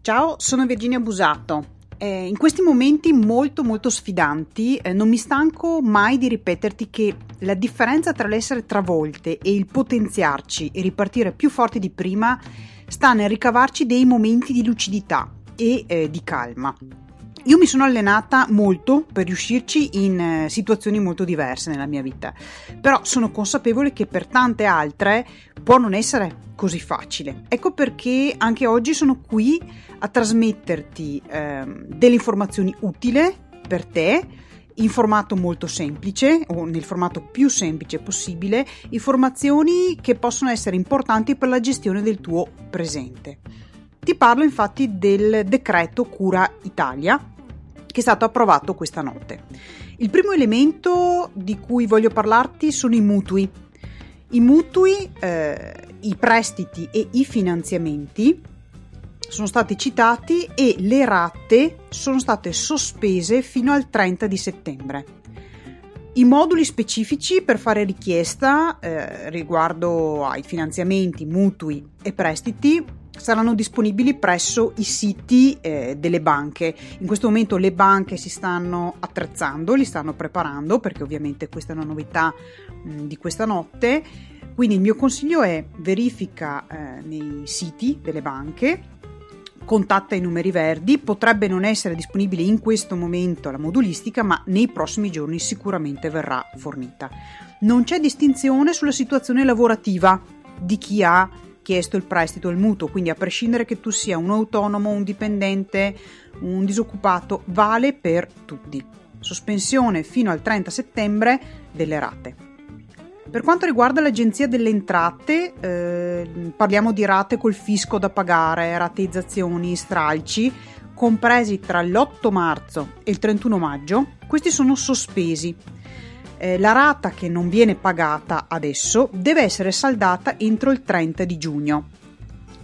Ciao, sono Virginia Busato. Eh, in questi momenti molto molto sfidanti eh, non mi stanco mai di ripeterti che la differenza tra l'essere travolte e il potenziarci e ripartire più forti di prima sta nel ricavarci dei momenti di lucidità e eh, di calma. Io mi sono allenata molto per riuscirci in eh, situazioni molto diverse nella mia vita, però sono consapevole che per tante altre può non essere così facile. Ecco perché anche oggi sono qui a trasmetterti eh, delle informazioni utili per te in formato molto semplice o nel formato più semplice possibile, informazioni che possono essere importanti per la gestione del tuo presente. Ti parlo infatti del decreto Cura Italia che è stato approvato questa notte. Il primo elemento di cui voglio parlarti sono i mutui. I mutui, eh, i prestiti e i finanziamenti sono stati citati e le rate sono state sospese fino al 30 di settembre. I moduli specifici per fare richiesta eh, riguardo ai finanziamenti, mutui e prestiti saranno disponibili presso i siti eh, delle banche. In questo momento le banche si stanno attrezzando, li stanno preparando perché ovviamente questa è una novità mh, di questa notte. Quindi il mio consiglio è verifica eh, nei siti delle banche contatta i numeri verdi, potrebbe non essere disponibile in questo momento la modulistica, ma nei prossimi giorni sicuramente verrà fornita. Non c'è distinzione sulla situazione lavorativa di chi ha chiesto il prestito il mutuo, quindi a prescindere che tu sia un autonomo, un dipendente, un disoccupato, vale per tutti. Sospensione fino al 30 settembre delle rate. Per quanto riguarda l'Agenzia delle Entrate, eh, parliamo di rate col fisco da pagare, rateizzazioni, stralci, compresi tra l'8 marzo e il 31 maggio, questi sono sospesi eh, la rata che non viene pagata adesso deve essere saldata entro il 30 di giugno.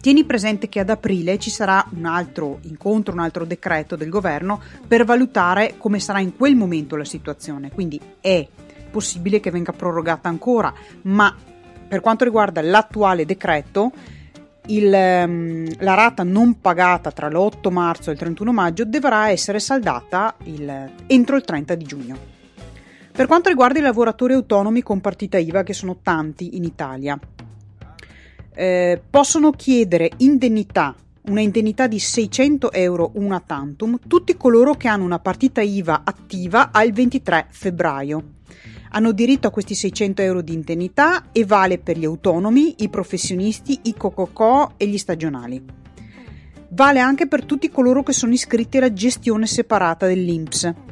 Tieni presente che ad aprile ci sarà un altro incontro, un altro decreto del governo per valutare come sarà in quel momento la situazione, quindi è possibile che venga prorogata ancora, ma per quanto riguarda l'attuale decreto, il, um, la rata non pagata tra l'8 marzo e il 31 maggio dovrà essere saldata il, entro il 30 di giugno. Per quanto riguarda i lavoratori autonomi con partita IVA, che sono tanti in Italia, eh, possono chiedere indennità, una indennità di 600 euro una tantum, tutti coloro che hanno una partita IVA attiva al 23 febbraio. Hanno diritto a questi 600 euro di indennità e vale per gli autonomi, i professionisti, i cococò e gli stagionali. Vale anche per tutti coloro che sono iscritti alla gestione separata dell'INPS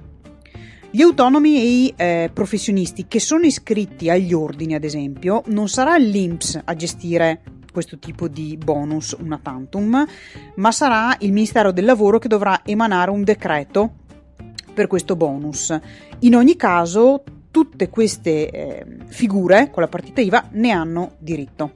gli autonomi e i eh, professionisti che sono iscritti agli ordini, ad esempio, non sarà l'INPS a gestire questo tipo di bonus una tantum, ma sarà il Ministero del Lavoro che dovrà emanare un decreto per questo bonus. In ogni caso, tutte queste eh, figure con la partita IVA ne hanno diritto.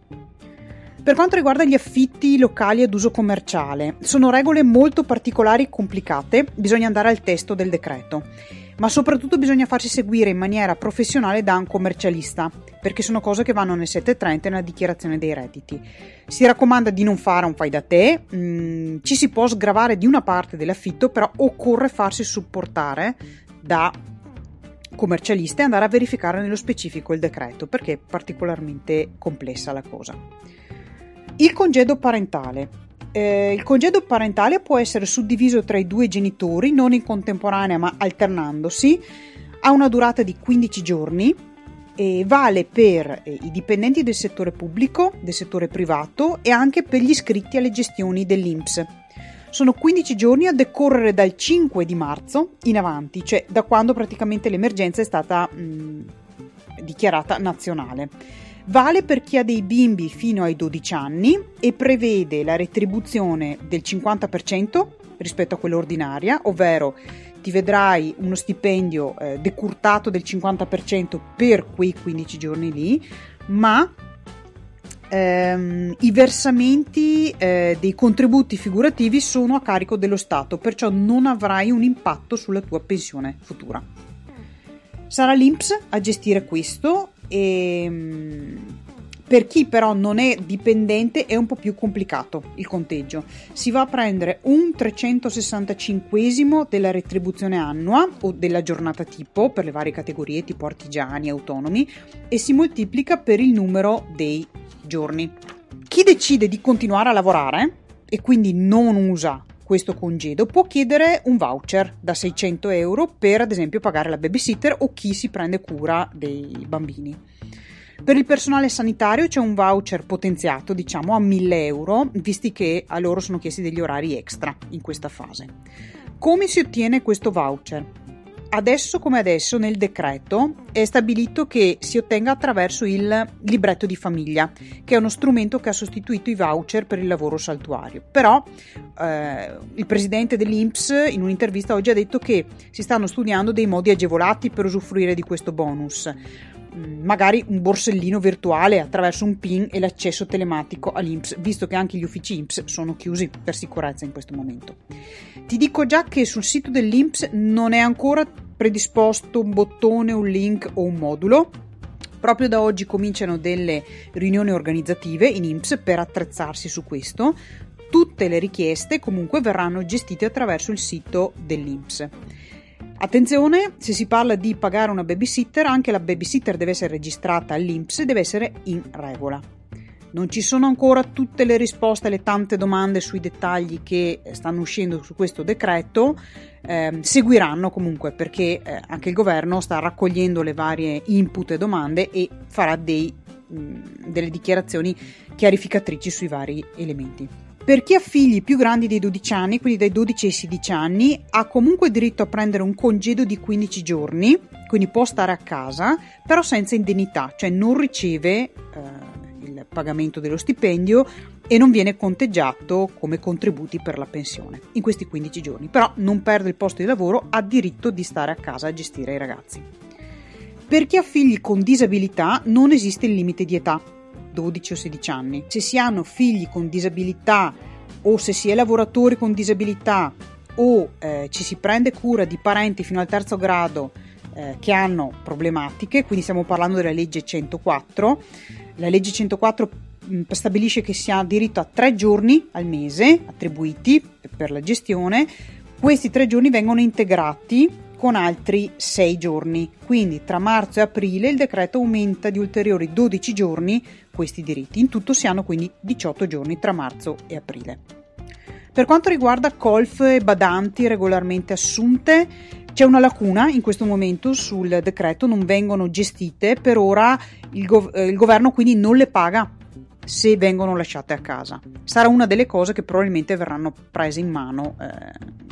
Per quanto riguarda gli affitti locali ad uso commerciale, sono regole molto particolari e complicate, bisogna andare al testo del decreto ma soprattutto bisogna farsi seguire in maniera professionale da un commercialista, perché sono cose che vanno nel 730 nella dichiarazione dei redditi. Si raccomanda di non fare un fai da te, mm, ci si può sgravare di una parte dell'affitto, però occorre farsi supportare da commercialista e andare a verificare nello specifico il decreto, perché è particolarmente complessa la cosa. Il congedo parentale. Eh, il congedo parentale può essere suddiviso tra i due genitori, non in contemporanea ma alternandosi, ha una durata di 15 giorni e vale per eh, i dipendenti del settore pubblico, del settore privato e anche per gli iscritti alle gestioni dell'INPS. Sono 15 giorni a decorrere dal 5 di marzo in avanti, cioè da quando praticamente l'emergenza è stata mh, dichiarata nazionale. Vale per chi ha dei bimbi fino ai 12 anni e prevede la retribuzione del 50% rispetto a quella ordinaria, ovvero ti vedrai uno stipendio eh, decurtato del 50% per quei 15 giorni lì, ma ehm, i versamenti eh, dei contributi figurativi sono a carico dello Stato, perciò non avrai un impatto sulla tua pensione futura. Sarà l'INPS a gestire questo e, Per chi però non è dipendente è un po' più complicato il conteggio. Si va a prendere un 365 della retribuzione annua o della giornata tipo per le varie categorie tipo artigiani, autonomi e si moltiplica per il numero dei giorni. Chi decide di continuare a lavorare e quindi non usa questo congedo può chiedere un voucher da 600 euro per ad esempio pagare la babysitter o chi si prende cura dei bambini. Per il personale sanitario c'è un voucher potenziato, diciamo, a 1000 euro, visti che a loro sono chiesti degli orari extra in questa fase. Come si ottiene questo voucher? Adesso come adesso nel decreto è stabilito che si ottenga attraverso il libretto di famiglia, che è uno strumento che ha sostituito i voucher per il lavoro saltuario. Però eh, il presidente dell'Inps in un'intervista oggi ha detto che si stanno studiando dei modi agevolati per usufruire di questo bonus. Mm, magari un borsellino virtuale attraverso un PIN e l'accesso telematico all'INPS, visto che anche gli uffici INPS sono chiusi per sicurezza in questo momento. Ti dico già che sul sito dell'INPS non è ancora predisposto un bottone, un link o un modulo. Proprio da oggi cominciano delle riunioni organizzative in INPS per attrezzarsi su questo. Tutte le richieste comunque verranno gestite attraverso il sito dell'INPS. Attenzione, se si parla di pagare una babysitter, anche la babysitter deve essere registrata all'INPS e deve essere in regola. Non ci sono ancora tutte le risposte alle tante domande sui dettagli che stanno uscendo su questo decreto, eh, seguiranno comunque perché eh, anche il governo sta raccogliendo le varie input e domande e farà dei, mh, delle dichiarazioni chiarificatrici sui vari elementi. Per chi ha figli più grandi di 12 anni, quindi dai 12 ai 16 anni, ha comunque diritto a prendere un congedo di 15 giorni, quindi può stare a casa, però senza indennità, cioè non riceve eh, il pagamento dello stipendio e non viene conteggiato come contributi per la pensione in questi 15 giorni, però non perde il posto di lavoro, ha diritto di stare a casa a gestire i ragazzi. Per chi ha figli con disabilità non esiste il limite di età, 12 o 16 anni. Se si hanno figli con disabilità o se si è lavoratori con disabilità o eh, ci si prende cura di parenti fino al terzo grado eh, che hanno problematiche, quindi stiamo parlando della legge 104. La legge 104 mh, mm, stabilisce che si ha diritto a tre giorni al mese attribuiti per la gestione. Questi tre giorni vengono integrati con altri 6 giorni. Quindi tra marzo e aprile il decreto aumenta di ulteriori 12 giorni questi diritti. In tutto si hanno quindi 18 giorni tra marzo e aprile. Per quanto riguarda colf e badanti regolarmente assunte, c'è una lacuna in questo momento sul decreto, non vengono gestite, per ora il, gov- il governo quindi non le paga se vengono lasciate a casa. Sarà una delle cose che probabilmente verranno prese in mano eh,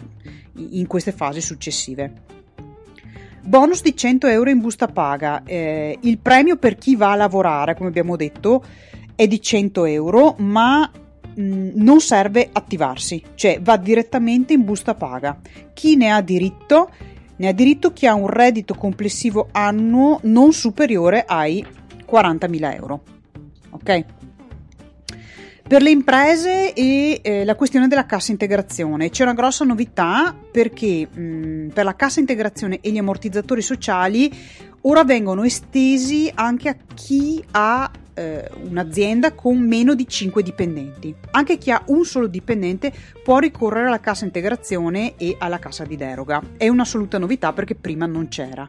in queste fasi successive. Bonus di 100 euro in busta paga. Eh, il premio per chi va a lavorare, come abbiamo detto, è di 100 euro, ma mh, mm, non serve attivarsi, cioè va direttamente in busta paga. Chi ne ha diritto? Ne ha diritto chi ha un reddito complessivo annuo non superiore ai 40.000 euro. Ok? Per le imprese e eh, la questione della cassa integrazione c'è una grossa novità perché mh, per la cassa integrazione e gli ammortizzatori sociali ora vengono estesi anche a chi ha eh, un'azienda con meno di 5 dipendenti. Anche chi ha un solo dipendente può ricorrere alla cassa integrazione e alla cassa di deroga. È un'assoluta novità perché prima non c'era.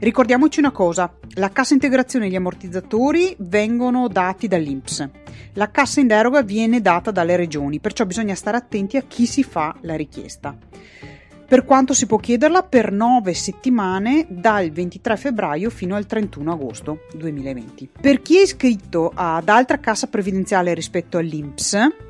Ricordiamoci una cosa, la cassa integrazione e gli ammortizzatori vengono dati dall'INPS, la cassa in deroga viene data dalle regioni, perciò bisogna stare attenti a chi si fa la richiesta. Per quanto si può chiederla? Per 9 settimane dal 23 febbraio fino al 31 agosto 2020. Per chi è iscritto ad altra cassa previdenziale rispetto all'INPS,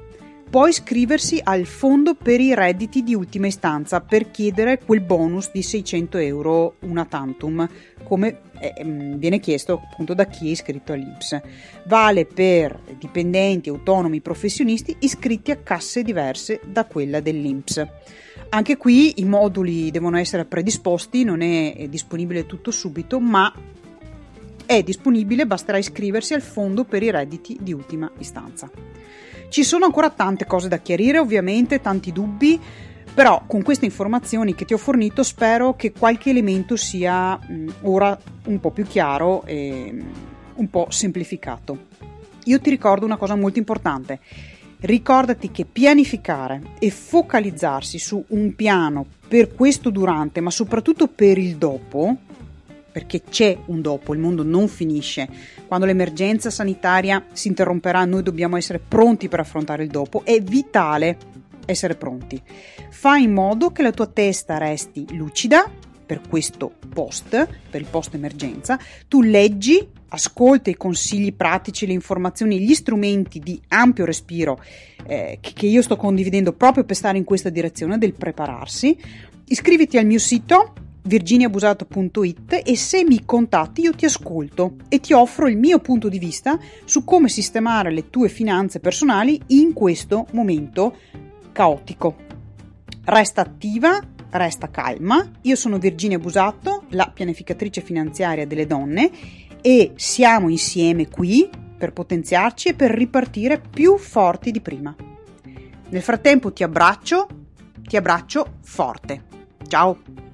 può iscriversi al fondo per i redditi di ultima istanza per chiedere quel bonus di 600 euro una tantum, come eh, mm, viene chiesto appunto da chi è iscritto all'INPS. Vale per dipendenti, autonomi, professionisti iscritti a casse diverse da quella dell'INPS. Anche qui i moduli devono essere predisposti, non è disponibile tutto subito, ma è disponibile, basterà iscriversi al fondo per i redditi di ultima istanza. Ci sono ancora tante cose da chiarire, ovviamente, tanti dubbi, però con queste informazioni che ti ho fornito spero che qualche elemento sia mh, ora un po' più chiaro e un po' semplificato. io ti ricordo una cosa molto importante. Ricordati che pianificare e focalizzarsi su un piano per questo durante, ma soprattutto per il dopo, perché c'è un dopo, il mondo non finisce. Quando l'emergenza sanitaria si interromperà, noi dobbiamo essere pronti per affrontare il dopo, è vitale essere pronti. Fai in modo che la tua testa resti lucida per questo post, per il post emergenza, tu leggi, ascolta i consigli pratici, le informazioni, gli strumenti di ampio respiro eh, che, io sto condividendo proprio per stare in questa direzione del prepararsi. Iscriviti al mio sito virginiabusato.it e se mi contatti io ti ascolto e ti offro il mio punto di vista su come sistemare le tue finanze personali in questo momento caotico. Resta attiva, resta calma. Io sono Virginia Busato, la pianificatrice finanziaria delle donne e siamo insieme qui per potenziarci e per ripartire più forti di prima. Nel frattempo ti abbraccio, ti abbraccio forte. Ciao!